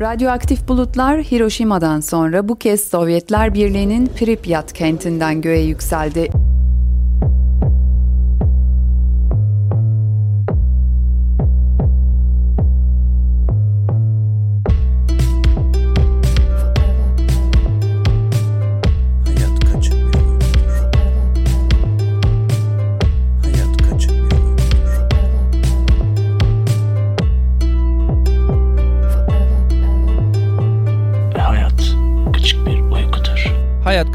Radyoaktif bulutlar Hiroşima'dan sonra bu kez Sovyetler Birliği'nin Pripyat kentinden göğe yükseldi.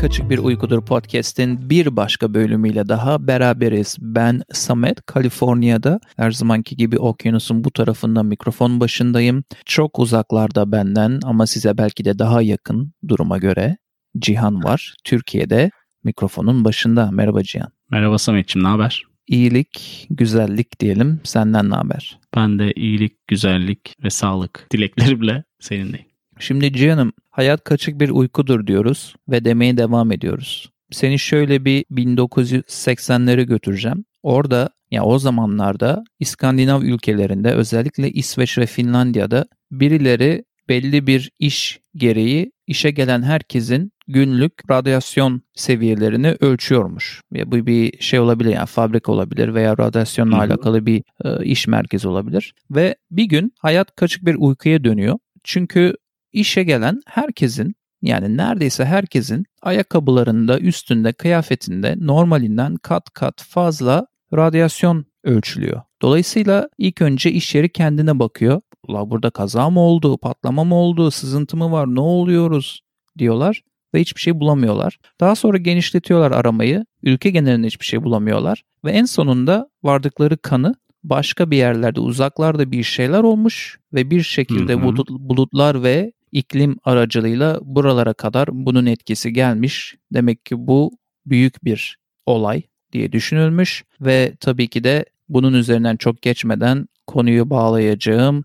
Kaçık Bir Uykudur podcast'in bir başka bölümüyle daha beraberiz. Ben Samet, Kaliforniya'da her zamanki gibi okyanusun bu tarafında mikrofon başındayım. Çok uzaklarda benden ama size belki de daha yakın duruma göre Cihan var. Türkiye'de mikrofonun başında. Merhaba Cihan. Merhaba Samet'ciğim ne haber? İyilik, güzellik diyelim. Senden ne haber? Ben de iyilik, güzellik ve sağlık dileklerimle seninleyim. Şimdi Cihan'ım hayat kaçık bir uykudur diyoruz ve demeye devam ediyoruz. Seni şöyle bir 1980'lere götüreceğim. Orada ya o zamanlarda İskandinav ülkelerinde özellikle İsveç ve Finlandiya'da birileri belli bir iş gereği işe gelen herkesin günlük radyasyon seviyelerini ölçüyormuş. Ya bu bir şey olabilir yani fabrika olabilir veya radyasyonla Hı-hı. alakalı bir e, iş merkezi olabilir. Ve bir gün hayat kaçık bir uykuya dönüyor. Çünkü işe gelen herkesin yani neredeyse herkesin ayakkabılarında, üstünde, kıyafetinde normalinden kat kat fazla radyasyon ölçülüyor. Dolayısıyla ilk önce iş yeri kendine bakıyor. Ula burada kaza mı oldu, patlama mı oldu, sızıntı mı var, ne oluyoruz diyorlar ve hiçbir şey bulamıyorlar. Daha sonra genişletiyorlar aramayı. Ülke genelinde hiçbir şey bulamıyorlar ve en sonunda vardıkları kanı başka bir yerlerde uzaklarda bir şeyler olmuş ve bir şekilde hı hı. bulutlar ve iklim aracılığıyla buralara kadar bunun etkisi gelmiş. Demek ki bu büyük bir olay diye düşünülmüş ve tabii ki de bunun üzerinden çok geçmeden konuyu bağlayacağım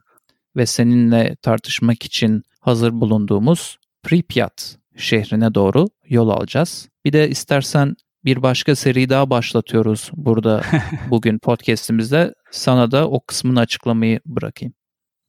ve seninle tartışmak için hazır bulunduğumuz Pripyat şehrine doğru yol alacağız. Bir de istersen bir başka seri daha başlatıyoruz burada bugün podcast'imizde. Sana da o kısmını açıklamayı bırakayım.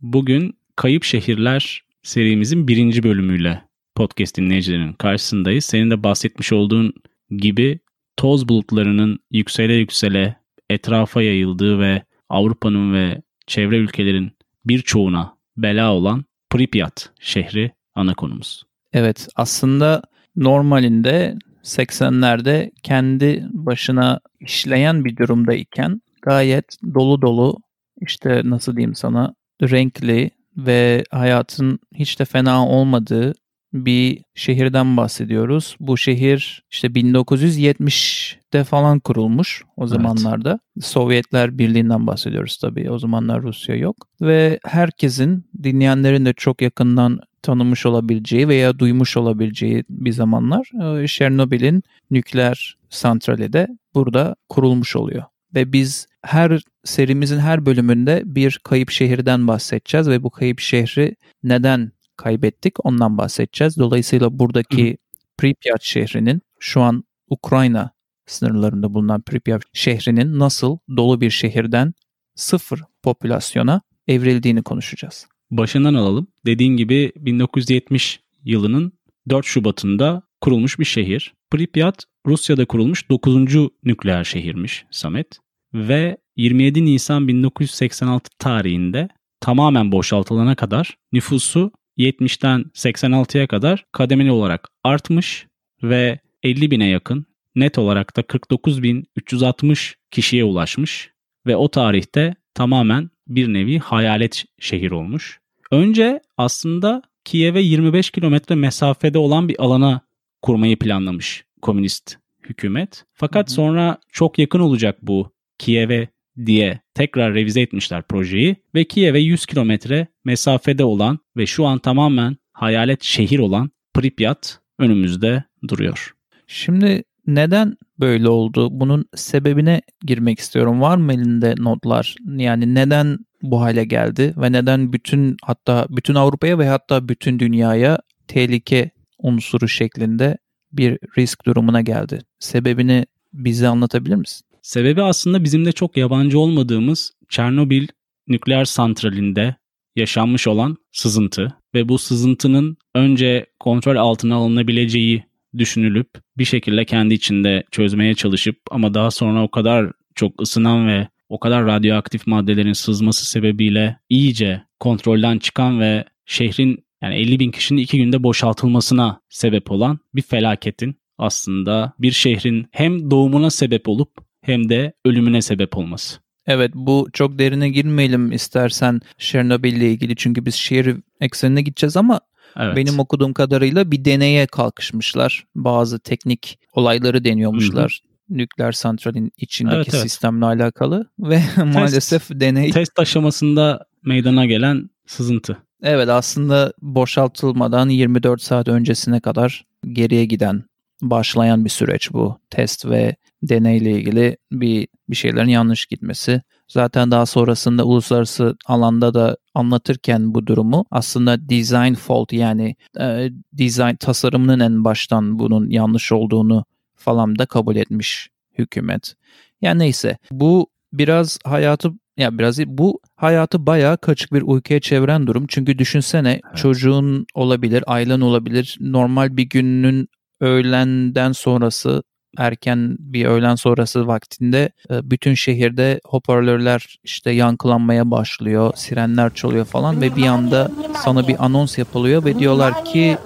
Bugün Kayıp Şehirler serimizin birinci bölümüyle podcast dinleyicilerinin karşısındayız. Senin de bahsetmiş olduğun gibi toz bulutlarının yüksele yüksele etrafa yayıldığı ve Avrupa'nın ve çevre ülkelerin birçoğuna bela olan Pripyat şehri ana konumuz. Evet aslında normalinde 80'lerde kendi başına işleyen bir durumdayken gayet dolu dolu işte nasıl diyeyim sana renkli ve hayatın hiç de fena olmadığı bir şehirden bahsediyoruz. Bu şehir işte 1970'de falan kurulmuş o zamanlarda. Evet. Sovyetler Birliği'nden bahsediyoruz tabii. O zamanlar Rusya yok. Ve herkesin dinleyenlerin de çok yakından tanımış olabileceği veya duymuş olabileceği bir zamanlar Chernobil'in e, nükleer santrali de burada kurulmuş oluyor. Ve biz her serimizin her bölümünde bir kayıp şehirden bahsedeceğiz ve bu kayıp şehri neden kaybettik ondan bahsedeceğiz. Dolayısıyla buradaki Pripyat şehrinin şu an Ukrayna sınırlarında bulunan Pripyat şehrinin nasıl dolu bir şehirden sıfır popülasyona evrildiğini konuşacağız. Başından alalım. Dediğin gibi 1970 yılının 4 Şubat'ında kurulmuş bir şehir. Pripyat Rusya'da kurulmuş 9. nükleer şehirmiş Samet ve 27 Nisan 1986 tarihinde tamamen boşaltılana kadar nüfusu 70'ten 86'ya kadar kademeli olarak artmış ve 50 bine yakın net olarak da 49.360 kişiye ulaşmış ve o tarihte tamamen bir nevi hayalet şehir olmuş. Önce aslında Kiev'e 25 kilometre mesafede olan bir alana kurmayı planlamış komünist hükümet. Fakat hı hı. sonra çok yakın olacak bu Kiev'e diye tekrar revize etmişler projeyi ve Kiev'e 100 kilometre mesafede olan ve şu an tamamen hayalet şehir olan Pripyat önümüzde duruyor. Şimdi neden böyle oldu? Bunun sebebine girmek istiyorum. Var mı elinde notlar? Yani neden bu hale geldi ve neden bütün hatta bütün Avrupa'ya ve hatta bütün dünyaya tehlike unsuru şeklinde bir risk durumuna geldi? Sebebini bize anlatabilir misin? Sebebi aslında bizim de çok yabancı olmadığımız Çernobil nükleer santralinde yaşanmış olan sızıntı. ve bu sızıntının önce kontrol altına alınabileceği düşünülüp bir şekilde kendi içinde çözmeye çalışıp ama daha sonra o kadar çok ısınan ve o kadar radyoaktif maddelerin sızması sebebiyle iyice kontrolden çıkan ve şehrin yani 50 bin kişinin iki günde boşaltılmasına sebep olan bir felaketin aslında bir şehrin hem doğumuna sebep olup hem de ölümüne sebep olması. Evet bu çok derine girmeyelim istersen Chernobyl ile ilgili çünkü biz şehir eksenine gideceğiz ama Evet. benim okuduğum kadarıyla bir deneye kalkışmışlar. Bazı teknik olayları deniyormuşlar. Nükleer santralin içindeki Evet, evet. sistemle alakalı ve maalesef deney test aşamasında meydana gelen sızıntı. evet aslında boşaltılmadan 24 saat öncesine kadar geriye giden başlayan bir süreç bu. Test ve deneyle ilgili bir bir şeylerin yanlış gitmesi. Zaten daha sonrasında uluslararası alanda da anlatırken bu durumu aslında design fault yani e, design tasarımının en baştan bunun yanlış olduğunu falan da kabul etmiş hükümet. Yani neyse bu biraz hayatı ya biraz bu hayatı bayağı kaçık bir uykuya çeviren durum. Çünkü düşünsene çocuğun olabilir, ailen olabilir. Normal bir gününün öğlenden sonrası erken bir öğlen sonrası vaktinde e, bütün şehirde hoparlörler işte yankılanmaya başlıyor, sirenler çalıyor falan ve bir anda sana bir anons yapılıyor ve diyorlar ki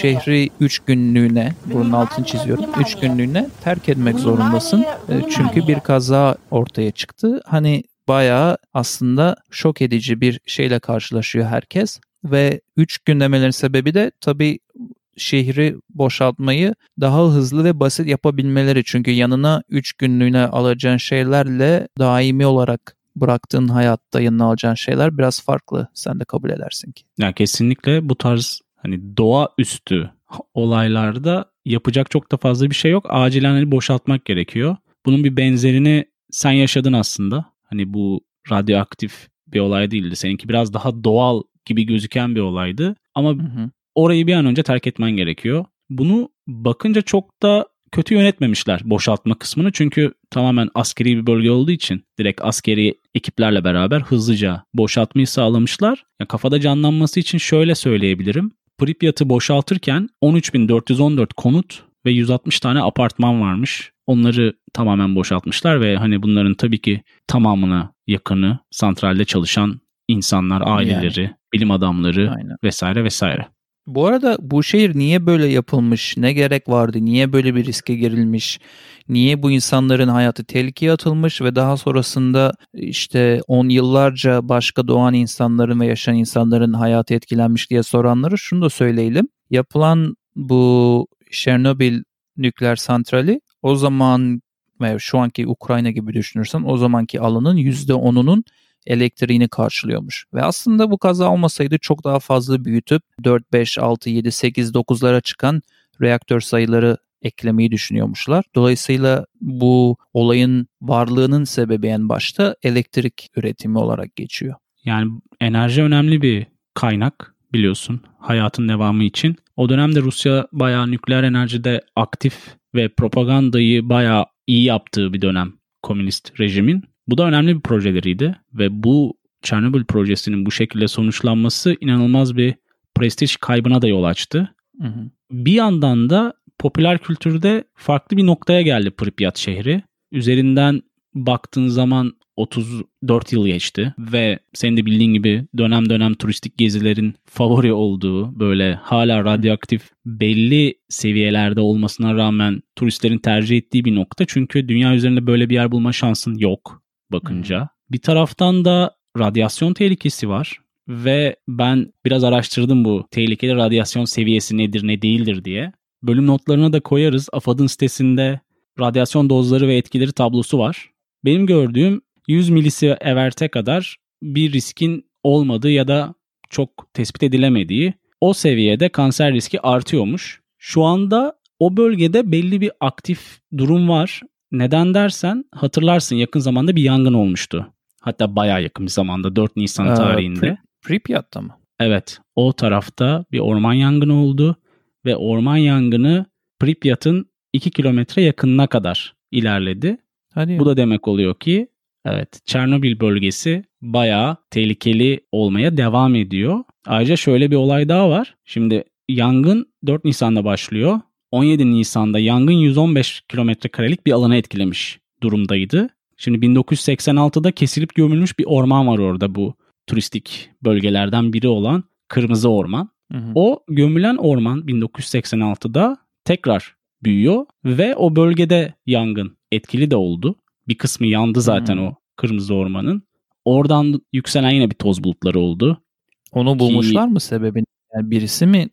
şehri 3 günlüğüne, bunun altını çiziyorum, 3 günlüğüne terk etmek zorundasın. E, Çünkü bir kaza ortaya çıktı. Hani bayağı aslında şok edici bir şeyle karşılaşıyor herkes ve 3 gün demelerinin sebebi de tabii şehri boşaltmayı daha hızlı ve basit yapabilmeleri. Çünkü yanına 3 günlüğüne alacağın şeylerle daimi olarak bıraktığın hayatta yanına alacağın şeyler biraz farklı. Sen de kabul edersin ki. Yani kesinlikle bu tarz hani doğaüstü olaylarda yapacak çok da fazla bir şey yok. Acilen hani boşaltmak gerekiyor. Bunun bir benzerini sen yaşadın aslında. Hani bu radyoaktif bir olay değildi. Seninki biraz daha doğal gibi gözüken bir olaydı. Ama Hı hı. Orayı bir an önce terk etmen gerekiyor. Bunu bakınca çok da kötü yönetmemişler boşaltma kısmını. Çünkü tamamen askeri bir bölge olduğu için direkt askeri ekiplerle beraber hızlıca boşaltmayı sağlamışlar. Ya kafada canlanması için şöyle söyleyebilirim. Pripyat'ı boşaltırken 13.414 konut ve 160 tane apartman varmış. Onları tamamen boşaltmışlar ve hani bunların tabii ki tamamına yakını santralde çalışan insanlar, aileleri, bilim adamları Aynen. vesaire vesaire. Bu arada bu şehir niye böyle yapılmış? Ne gerek vardı? Niye böyle bir riske girilmiş? Niye bu insanların hayatı tehlikeye atılmış ve daha sonrasında işte on yıllarca başka doğan insanların ve yaşayan insanların hayatı etkilenmiş diye soranlara şunu da söyleyelim. Yapılan bu Chernobyl nükleer santrali o zaman şu anki Ukrayna gibi düşünürsen o zamanki alanın %10'unun elektriğini karşılıyormuş. Ve aslında bu kaza olmasaydı çok daha fazla büyütüp 4, 5, 6, 7, 8, 9'lara çıkan reaktör sayıları eklemeyi düşünüyormuşlar. Dolayısıyla bu olayın varlığının sebebi en başta elektrik üretimi olarak geçiyor. Yani enerji önemli bir kaynak biliyorsun hayatın devamı için. O dönemde Rusya bayağı nükleer enerjide aktif ve propagandayı bayağı iyi yaptığı bir dönem komünist rejimin. Bu da önemli bir projeleriydi ve bu Chernobyl projesinin bu şekilde sonuçlanması inanılmaz bir prestij kaybına da yol açtı. Hı hı. Bir yandan da popüler kültürde farklı bir noktaya geldi Pripyat şehri. Üzerinden baktığın zaman 34 yıl geçti ve senin de bildiğin gibi dönem dönem turistik gezilerin favori olduğu böyle hala radyoaktif belli seviyelerde olmasına rağmen turistlerin tercih ettiği bir nokta. Çünkü dünya üzerinde böyle bir yer bulma şansın yok bakınca. Bir taraftan da radyasyon tehlikesi var ve ben biraz araştırdım bu tehlikeli radyasyon seviyesi nedir ne değildir diye. Bölüm notlarına da koyarız. AFAD'ın sitesinde radyasyon dozları ve etkileri tablosu var. Benim gördüğüm 100 milisievert'e kadar bir riskin olmadığı ya da çok tespit edilemediği o seviyede kanser riski artıyormuş. Şu anda o bölgede belli bir aktif durum var. Neden dersen hatırlarsın yakın zamanda bir yangın olmuştu. Hatta bayağı yakın bir zamanda 4 Nisan Ee, tarihinde. Pri- Pripyat'ta mı? Evet, o tarafta bir orman yangını oldu ve orman yangını Pripyat'ın 2 kilometre yakınına kadar ilerledi. Hadi. Bu da demek oluyor ki evet Çernobil bölgesi bayağı tehlikeli olmaya devam ediyor Ayrıca şöyle bir olay daha var. Şimdi yangın 4 Nisan'da başlıyor. 17 Nisan'da yangın 115 kilometre karelik bir alanı etkilemiş durumdaydı. Şimdi 1986'da kesilip gömülmüş bir orman var orada bu turistik bölgelerden biri olan Kırmızı Orman. Hı hı. O gömülen orman 1986'da tekrar büyüyor ve o bölgede yangın etkili de oldu. Bir kısmı yandı zaten Hmm. o Kırmızı Orman'ın. Oradan yükselen yine bir toz bulutları oldu. Onu bulmuşlar mı sebebini? Yani birisi mi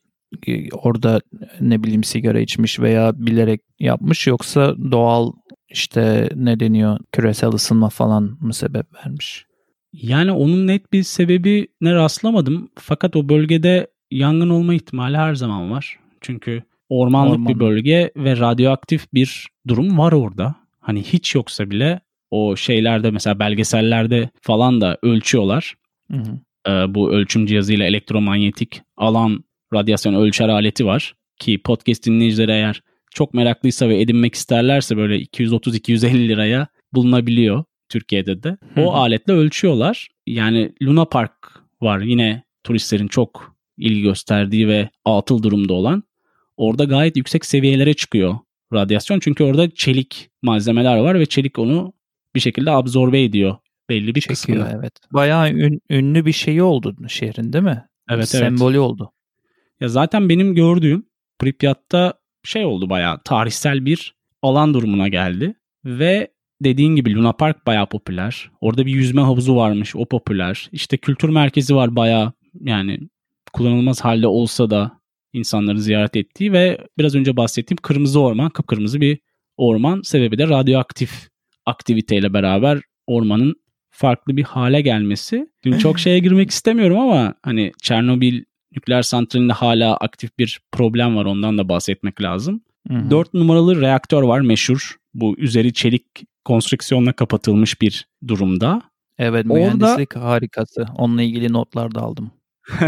orada ne bileyim sigara içmiş veya bilerek yapmış yoksa doğal işte ne deniyor küresel ısınma falan mı sebep vermiş? Yani onun net bir sebebine rastlamadım. Fakat o bölgede yangın olma ihtimali her zaman var. Çünkü ormanlık Orman. bir bölge ve radyoaktif bir durum var orada. Hani hiç yoksa bile o şeylerde mesela belgesellerde falan da ölçüyorlar. Hı hı. Ee, bu ölçüm cihazıyla elektromanyetik alan radyasyon ölçer aleti var. Ki podcast dinleyicileri eğer çok meraklıysa ve edinmek isterlerse böyle 230-250 liraya bulunabiliyor Türkiye'de de. O aletle ölçüyorlar. Yani Luna Park var yine turistlerin çok ilgi gösterdiği ve atıl durumda olan. Orada gayet yüksek seviyelere çıkıyor radyasyon. Çünkü orada çelik malzemeler var ve çelik onu bir şekilde absorbe ediyor belli bir Çekiyor kısmını. evet. Bayağı ün- ünlü bir şeyi oldu şehrin değil mi? Evet, evet. Sembolü oldu. Ya zaten benim gördüğüm Pripyat'ta şey oldu bayağı tarihsel bir alan durumuna geldi. Ve dediğin gibi Luna Park bayağı popüler. Orada bir yüzme havuzu varmış o popüler. İşte kültür merkezi var bayağı yani kullanılmaz halde olsa da insanların ziyaret ettiği ve biraz önce bahsettiğim kırmızı orman, kıpkırmızı bir orman. Sebebi de radyoaktif aktiviteyle beraber ormanın farklı bir hale gelmesi. Şimdi çok şeye girmek istemiyorum ama hani Çernobil nükleer santralinde hala aktif bir problem var ondan da bahsetmek lazım. Hı hı. 4 numaralı reaktör var meşhur. Bu üzeri çelik konstrüksiyonla kapatılmış bir durumda. Evet Orada- mühendislik harikası. Onunla ilgili notlar da aldım.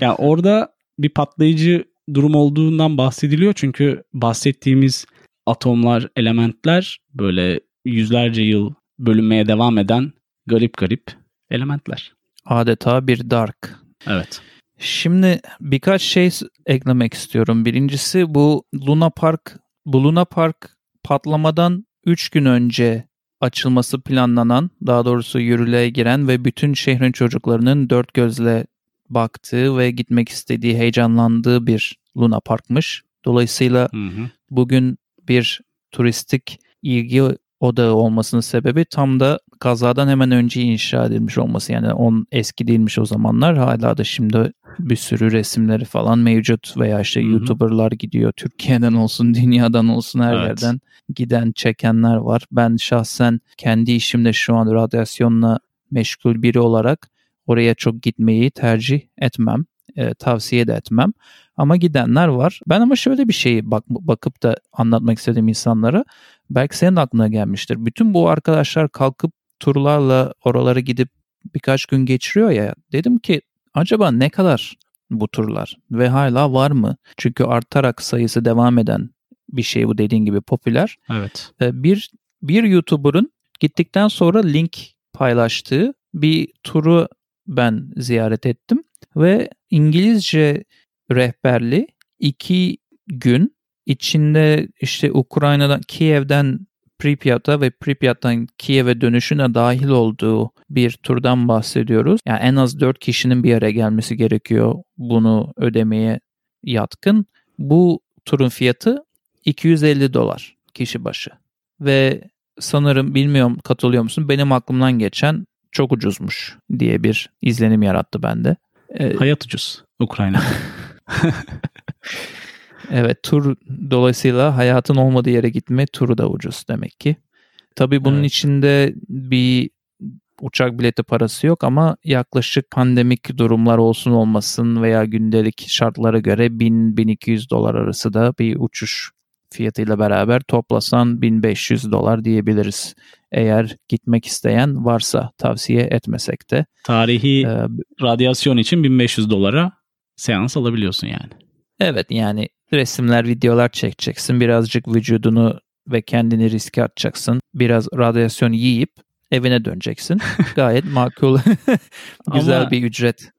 Ya orada bir patlayıcı durum olduğundan bahsediliyor çünkü bahsettiğimiz atomlar, elementler böyle yüzlerce yıl bölünmeye devam eden garip garip elementler. Adeta bir dark. Evet. Şimdi birkaç şey eklemek istiyorum. Birincisi bu Luna Park, bu Luna Park patlamadan 3 gün önce açılması planlanan, daha doğrusu yürürlüğe giren ve bütün şehrin çocuklarının dört gözle baktığı ve gitmek istediği, heyecanlandığı bir Luna Park'mış. Dolayısıyla Hı hı. bugün bir turistik ilgi odağı olmasının sebebi tam da kazadan hemen önce inşa edilmiş olması. Yani on eski değilmiş o zamanlar. Hala da şimdi bir sürü resimleri falan mevcut veya işte Hı hı. YouTuber'lar gidiyor. Türkiye'den olsun, dünyadan olsun her Evet. yerden giden, çekenler var. Ben şahsen kendi işimde şu an radyasyonla meşgul biri olarak oraya çok gitmeyi tercih etmem. E, tavsiye de etmem. Ama gidenler var. Ben ama şöyle bir şeyi bak, bakıp da anlatmak istedim insanlara. Belki senin aklına gelmiştir. Bütün bu arkadaşlar kalkıp turlarla oralara gidip birkaç gün geçiriyor ya. Dedim ki acaba ne kadar bu turlar ve hala var mı? Çünkü artarak sayısı devam eden bir şey bu dediğin gibi popüler. Evet. Ee, bir bir YouTuber'ın gittikten sonra link paylaştığı bir turu ben ziyaret ettim ve İngilizce rehberli iki gün içinde işte Ukrayna'dan Kiev'den Pripyat'a ve Pripyat'tan Kiev'e dönüşüne dahil olduğu bir turdan bahsediyoruz. Yani en az 4 kişinin bir araya gelmesi gerekiyor bunu ödemeye yatkın. Bu turun fiyatı 250 dolar kişi başı. Ve sanırım bilmiyorum katılıyor musun benim aklımdan geçen çok ucuzmuş diye bir izlenim yarattı bende. Ee, Hayat ucuz Ukrayna. Evet tur dolayısıyla hayatın olmadığı yere gitme turu da ucuz demek ki. Tabii bunun Evet. içinde bir uçak bileti parası yok ama yaklaşık pandemik durumlar olsun olmasın veya gündelik şartlara göre 1000-1200 dolar arası da bir uçuş fiyatıyla beraber toplasan 1500 dolar diyebiliriz. Eğer gitmek isteyen varsa tavsiye etmesek de. Tarihi Ee, radyasyon için 1500 dolara seans alabiliyorsun yani. Evet yani resimler, videolar çekeceksin. Birazcık vücudunu ve kendini riske atacaksın. Biraz radyasyon yiyip evine döneceksin. Gayet makul. Güzel Ama- bir ücret.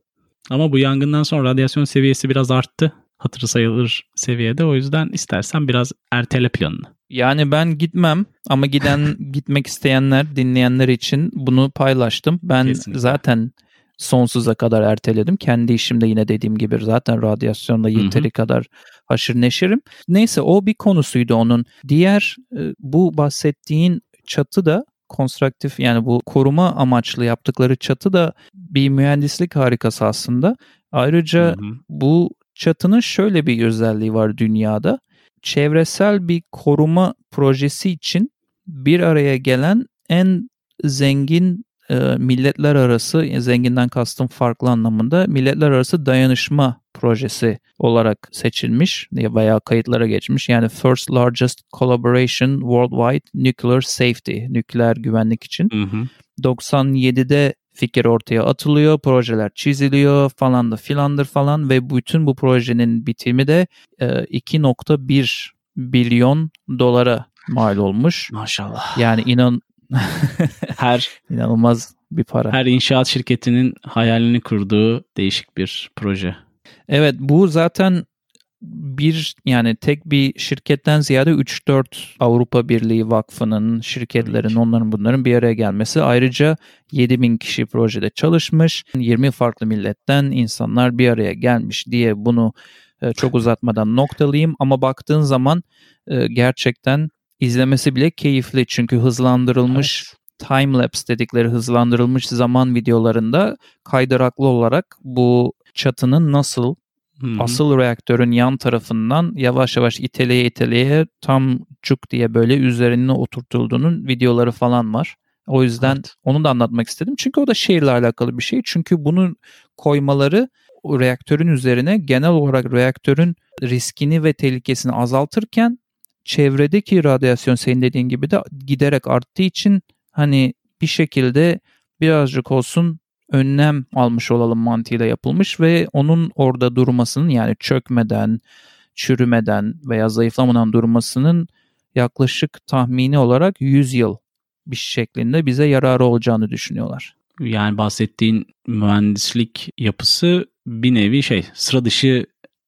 Ama bu yangından sonra radyasyon seviyesi biraz arttı. Hatırı sayılır seviyede. O yüzden istersen biraz ertele planını. Yani ben gitmem ama giden gitmek isteyenler, dinleyenler için bunu paylaştım. Ben Kesinlikle. zaten sonsuza kadar erteledim. Kendi işimde yine dediğim gibi zaten radyasyonda yeteri kadar haşır neşirim. Neyse o bir konusuydu onun. Diğer e, bu bahsettiğin çatı da konstruktif yani bu koruma amaçlı yaptıkları çatı da bir mühendislik harikası aslında. Ayrıca Hı hı. bu çatının şöyle bir özelliği var dünyada. Çevresel bir koruma projesi için bir araya gelen en zengin e, milletler arası, zenginden kastım farklı anlamında milletler arası dayanışma projesi olarak seçilmiş veya kayıtlara geçmiş. Yani First Largest Collaboration Worldwide Nuclear Safety, nükleer güvenlik için. Hı hı. 97'de fikir ortaya atılıyor, projeler çiziliyor falan da filandır falan ve bütün bu projenin bitimi de e, 2.1 milyon dolara mal olmuş. Maşallah. Yani inan Her inanılmaz bir para. her inşaat şirketinin hayalini kurduğu değişik bir proje. Evet bu zaten bir yani tek bir şirketten ziyade 3-4 Avrupa Birliği Vakfı'nın, şirketlerin, onların bunların bir araya gelmesi. Ayrıca 7000 kişi projede çalışmış. 20 farklı milletten insanlar bir araya gelmiş diye bunu e, çok uzatmadan noktalayayım. Ama baktığın zaman e, gerçekten izlemesi bile keyifli. Çünkü hızlandırılmış time lapse dedikleri hızlandırılmış zaman videolarında kaydıraklı olarak bu çatının nasıl hı. asıl reaktörün yan tarafından yavaş yavaş iteleye iteleye tam cuk diye böyle üzerine oturtulduğunun videoları falan var. O yüzden Evet. onu da anlatmak istedim. Çünkü o da şehirle alakalı bir şey. Çünkü bunu koymaları o reaktörün üzerine genel olarak reaktörün riskini ve tehlikesini azaltırken çevredeki radyasyon senin dediğin gibi de giderek arttığı için hani bir şekilde birazcık olsun önlem almış olalım mantığıyla yapılmış ve onun orada durmasının yani çökmeden, çürümeden veya zayıflamadan durmasının yaklaşık tahmini olarak 100 yıl bir şeklinde bize yararı olacağını düşünüyorlar. Yani bahsettiğin mühendislik yapısı bir nevi şey sıra dışı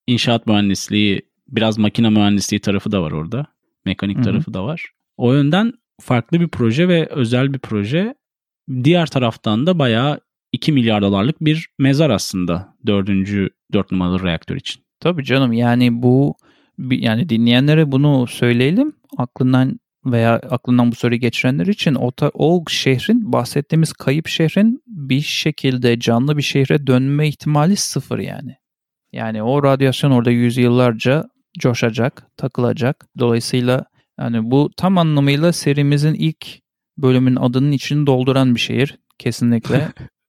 inşaat mühendisliği biraz makine mühendisliği tarafı da var orada. Mekanik Hı hı. tarafı da var. O yönden farklı bir proje ve özel bir proje. Diğer taraftan da bayağı 2 milyar dolarlık bir mezar aslında dördüncü 4 numaralı reaktör için. Tabii canım yani bu yani dinleyenlere bunu söyleyelim. Aklından veya aklından bu soruyu geçirenler için o, o şehrin bahsettiğimiz kayıp şehrin bir şekilde canlı bir şehre dönme ihtimali sıfır yani. Yani o radyasyon orada yüzyıllarca coşacak, takılacak. Dolayısıyla yani bu tam anlamıyla serimizin ilk bölümün adının içini dolduran bir şehir. Kesinlikle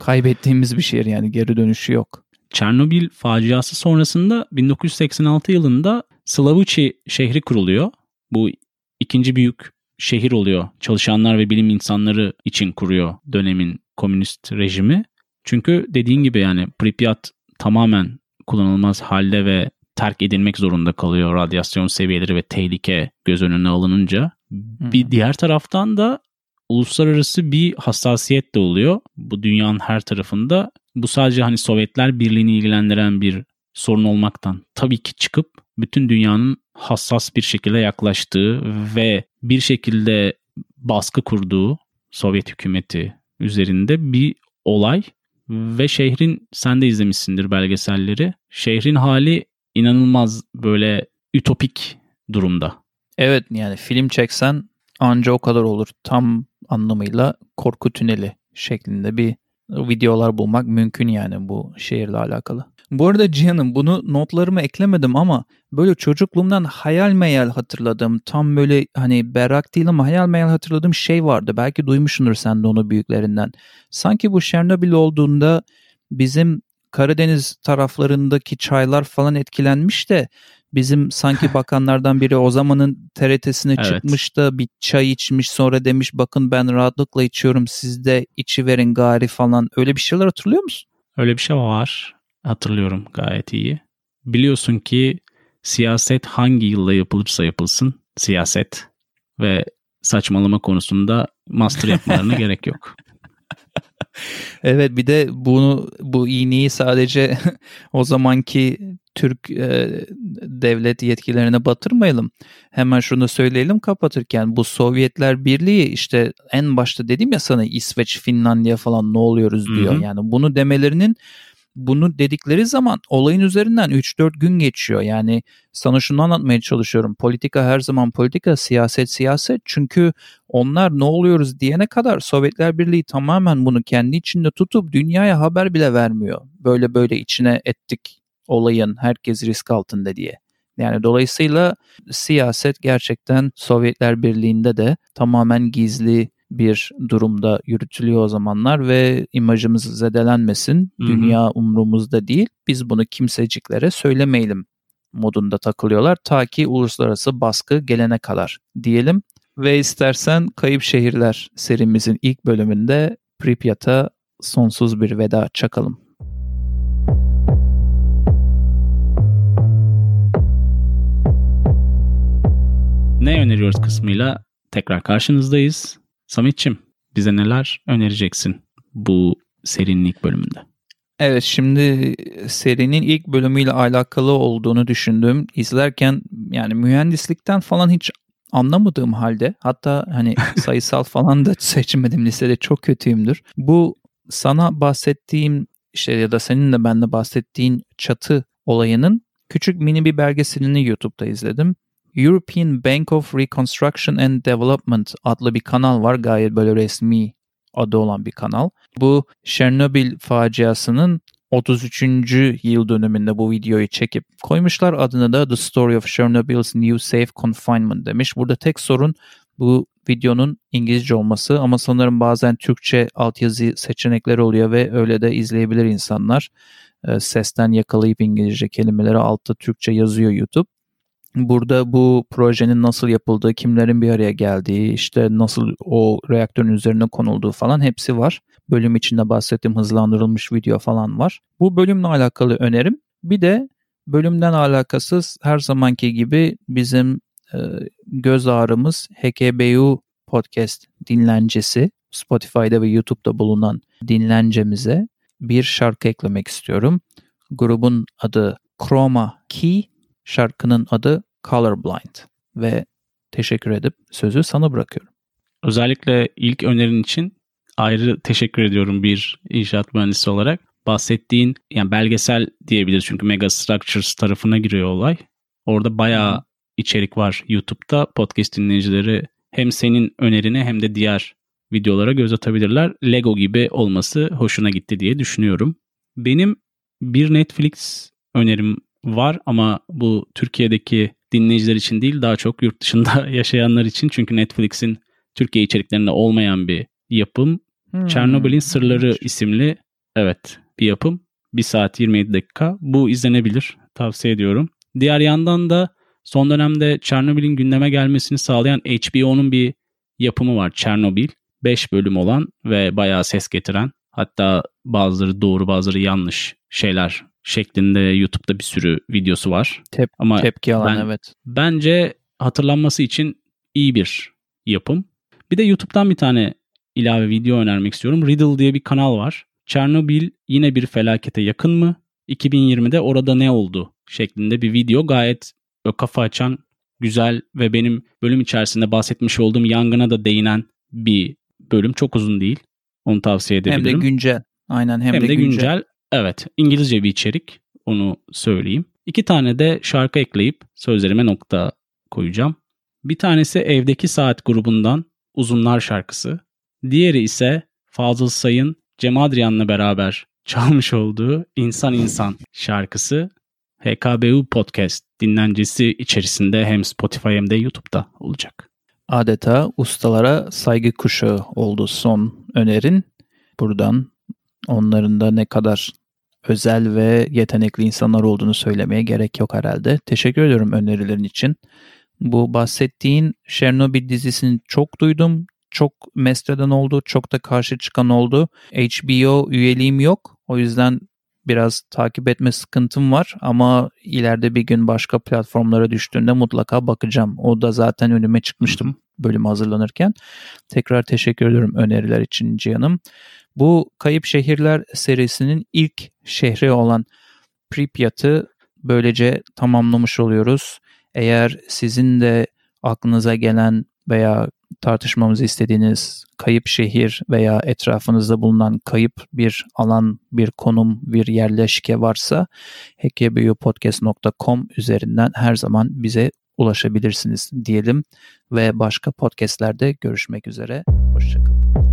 kaybettiğimiz bir şehir yani geri dönüşü yok. Çernobil faciası sonrasında 1986 yılında Slavuchi şehri kuruluyor. Bu ikinci büyük şehir oluyor. Çalışanlar ve bilim insanları için kuruyor dönemin komünist rejimi. Çünkü dediğin gibi yani Pripyat tamamen kullanılmaz halde ve terk edilmek zorunda kalıyor radyasyon seviyeleri ve tehlike göz önüne alınınca. Bir diğer taraftan da uluslararası bir hassasiyet de oluyor. Bu dünyanın her tarafında. Bu sadece hani Sovyetler Birliği'ni ilgilendiren bir sorun olmaktan tabii ki çıkıp bütün dünyanın hassas bir şekilde yaklaştığı ve bir şekilde baskı kurduğu Sovyet hükümeti üzerinde bir olay ve şehrin sen de izlemişsindir belgeselleri. Şehrin hali inanılmaz böyle ütopik durumda. Evet yani film çeksen anca o kadar olur. Tam anlamıyla korku tüneli şeklinde bir videolar bulmak mümkün yani bu şehirle alakalı. Bu arada Cihan'ım bunu notlarıma eklemedim ama böyle çocukluğumdan hayal meyal hatırladığım tam böyle hani berrak değil ama hayal meyal hatırladığım şey vardı. Belki duymuşsundur sen de onu büyüklerinden. Sanki bu Çernobil olduğunda bizim Karadeniz taraflarındaki çaylar falan etkilenmiş de bizim sanki bakanlardan biri o zamanın TRT'sine Evet. çıkmış da bir çay içmiş sonra demiş bakın ben rahatlıkla içiyorum siz de içi verin gari falan öyle bir şeyler hatırlıyor musun? Öyle bir şey var. Hatırlıyorum gayet iyi. Biliyorsun ki siyaset hangi yılda yapılırsa yapılsın siyaset ve saçmalama konusunda master yapmalarına gerek yok. Evet bir de bunu bu iğneyi sadece o zamanki Türk e, devlet yetkilerine batırmayalım. Hemen şunu söyleyelim kapatırken bu Sovyetler Birliği işte en başta dedim ya sana İsveç, Finlandiya falan ne oluyoruz diyor. Hı hı. Yani bunu demelerinin bunu dedikleri zaman olayın üzerinden 3-4 gün geçiyor. Yani sana şunu anlatmaya çalışıyorum. Politika her zaman politika, siyaset siyaset. Çünkü onlar ne oluyoruz diyene kadar Sovyetler Birliği tamamen bunu kendi içinde tutup dünyaya haber bile vermiyor. Böyle böyle içine ettik olayın herkes risk altında diye. Yani dolayısıyla siyaset gerçekten Sovyetler Birliği'nde de tamamen gizli bir durumda yürütülüyor o zamanlar ve imajımız zedelenmesin. Hı-hı. Dünya umrumuzda değil. Biz bunu kimseciklere söylemeyelim modunda takılıyorlar ta ki uluslararası baskı gelene kadar diyelim. Ve istersen Kayıp Şehirler serimizin ilk bölümünde Pripyat'a sonsuz bir veda çakalım. Ne öneriyoruz kısmıyla tekrar karşınızdayız. Sametçim bize neler önereceksin bu serinin ilk bölümünde? Evet şimdi serinin ilk bölümüyle alakalı olduğunu düşündüm. İzlerken yani mühendislikten falan hiç anlamadığım halde hatta hani sayısal falan da seçmedim listede çok kötüyümdür. Bu sana bahsettiğim işte ya da senin de bende bahsettiğin çatı olayının küçük mini bir belgeselini YouTube'da izledim. European Bank of Reconstruction and Development adlı bir kanal var. Gayet böyle resmi adı olan bir kanal. Bu Chernobyl faciasının 33. yıl dönümünde bu videoyu çekip koymuşlar. Adını da The Story of Chernobyl's New Safe Confinement demiş. Burada tek sorun bu videonun İngilizce olması ama sanırım bazen Türkçe altyazı seçenekleri oluyor ve öyle de izleyebilir insanlar. Ee, sesten yakalayıp İngilizce kelimeleri altta Türkçe yazıyor YouTube. Burada bu projenin nasıl yapıldığı, kimlerin bir araya geldiği, işte nasıl o reaktörün üzerine konulduğu falan hepsi var. Bölüm içinde bahsettiğim hızlandırılmış video falan var. Bu bölümle alakalı önerim. Bir de bölümden alakasız her zamanki gibi bizim e, göz ağrımız HKBU podcast dinlencesi Spotify'da ve YouTube'da bulunan dinlencemize bir şarkı eklemek istiyorum. Grubun adı Chroma Key, şarkının adı Colorblind ve teşekkür edip sözü sana bırakıyorum. Özellikle ilk önerin için ayrı teşekkür ediyorum bir inşaat mühendisi olarak. Bahsettiğin yani belgesel diyebiliriz çünkü Mega Structures tarafına giriyor olay. Orada bayağı içerik var YouTube'da. Podcast dinleyicileri hem senin önerine hem de diğer videolara göz atabilirler. Lego gibi olması hoşuna gitti diye düşünüyorum. Benim bir Netflix önerim var ama bu Türkiye'deki dinleyiciler için değil daha çok yurt dışında yaşayanlar için. Çünkü Netflix'in Türkiye içeriklerinde olmayan bir yapım. Hmm. Çernobyl'in Sırları isimli evet bir yapım. 1 saat 27 dakika. Bu izlenebilir. Tavsiye ediyorum. Diğer yandan da son dönemde Çernobyl'in gündeme gelmesini sağlayan HBO'nun bir yapımı var. Çernobil. 5 bölüm olan ve bayağı ses getiren hatta bazıları doğru bazıları yanlış şeyler şeklinde YouTube'da bir sürü videosu var. Tep, Ama tepki alan ben, evet. Bence hatırlanması için iyi bir yapım. Bir de YouTube'dan bir tane ilave video önermek istiyorum. Riddle diye bir kanal var. Çernobil yine bir felakete yakın mı? 2020'de orada ne oldu? şeklinde bir video. Gayet kafa açan, güzel ve benim bölüm içerisinde bahsetmiş olduğum yangına da değinen bir bölüm. Çok uzun değil. Onu tavsiye edebilirim. Hem de güncel. Aynen hem, hem de, de güncel. güncel. Evet, İngilizce bir içerik. Onu söyleyeyim. İki tane de şarkı ekleyip sözlerime nokta koyacağım. Bir tanesi Evdeki Saat grubundan Uzunlar şarkısı. Diğeri ise Fazıl Say'ın Cem Adrian'la beraber çalmış olduğu İnsan İnsan şarkısı HKBU Podcast dinlencesi içerisinde hem Spotify hem de YouTube'da olacak. Adeta ustalara saygı kuşağı oldu son önerin. Buradan onların da ne kadar özel ve yetenekli insanlar olduğunu söylemeye gerek yok herhalde. Teşekkür ediyorum önerilerin için. Bu bahsettiğin Chernobyl dizisini çok duydum. Çok mestreden oldu, çok da karşı çıkan oldu. HBO üyeliğim yok. O yüzden biraz takip etme sıkıntım var ama ileride bir gün başka platformlara düştüğünde mutlaka bakacağım. O da zaten önüme çıkmıştım bölüm hazırlanırken. Tekrar teşekkür ediyorum öneriler için Cihan'ım. Bu Kayıp Şehirler serisinin ilk şehri olan Pripyat'ı böylece tamamlamış oluyoruz. Eğer sizin de aklınıza gelen veya tartışmamızı istediğiniz kayıp şehir veya etrafınızda bulunan kayıp bir alan, bir konum, bir yerleşke varsa hekebiyopodcast.com üzerinden her zaman bize ulaşabilirsiniz diyelim ve başka podcastlerde görüşmek üzere. Hoşçakalın.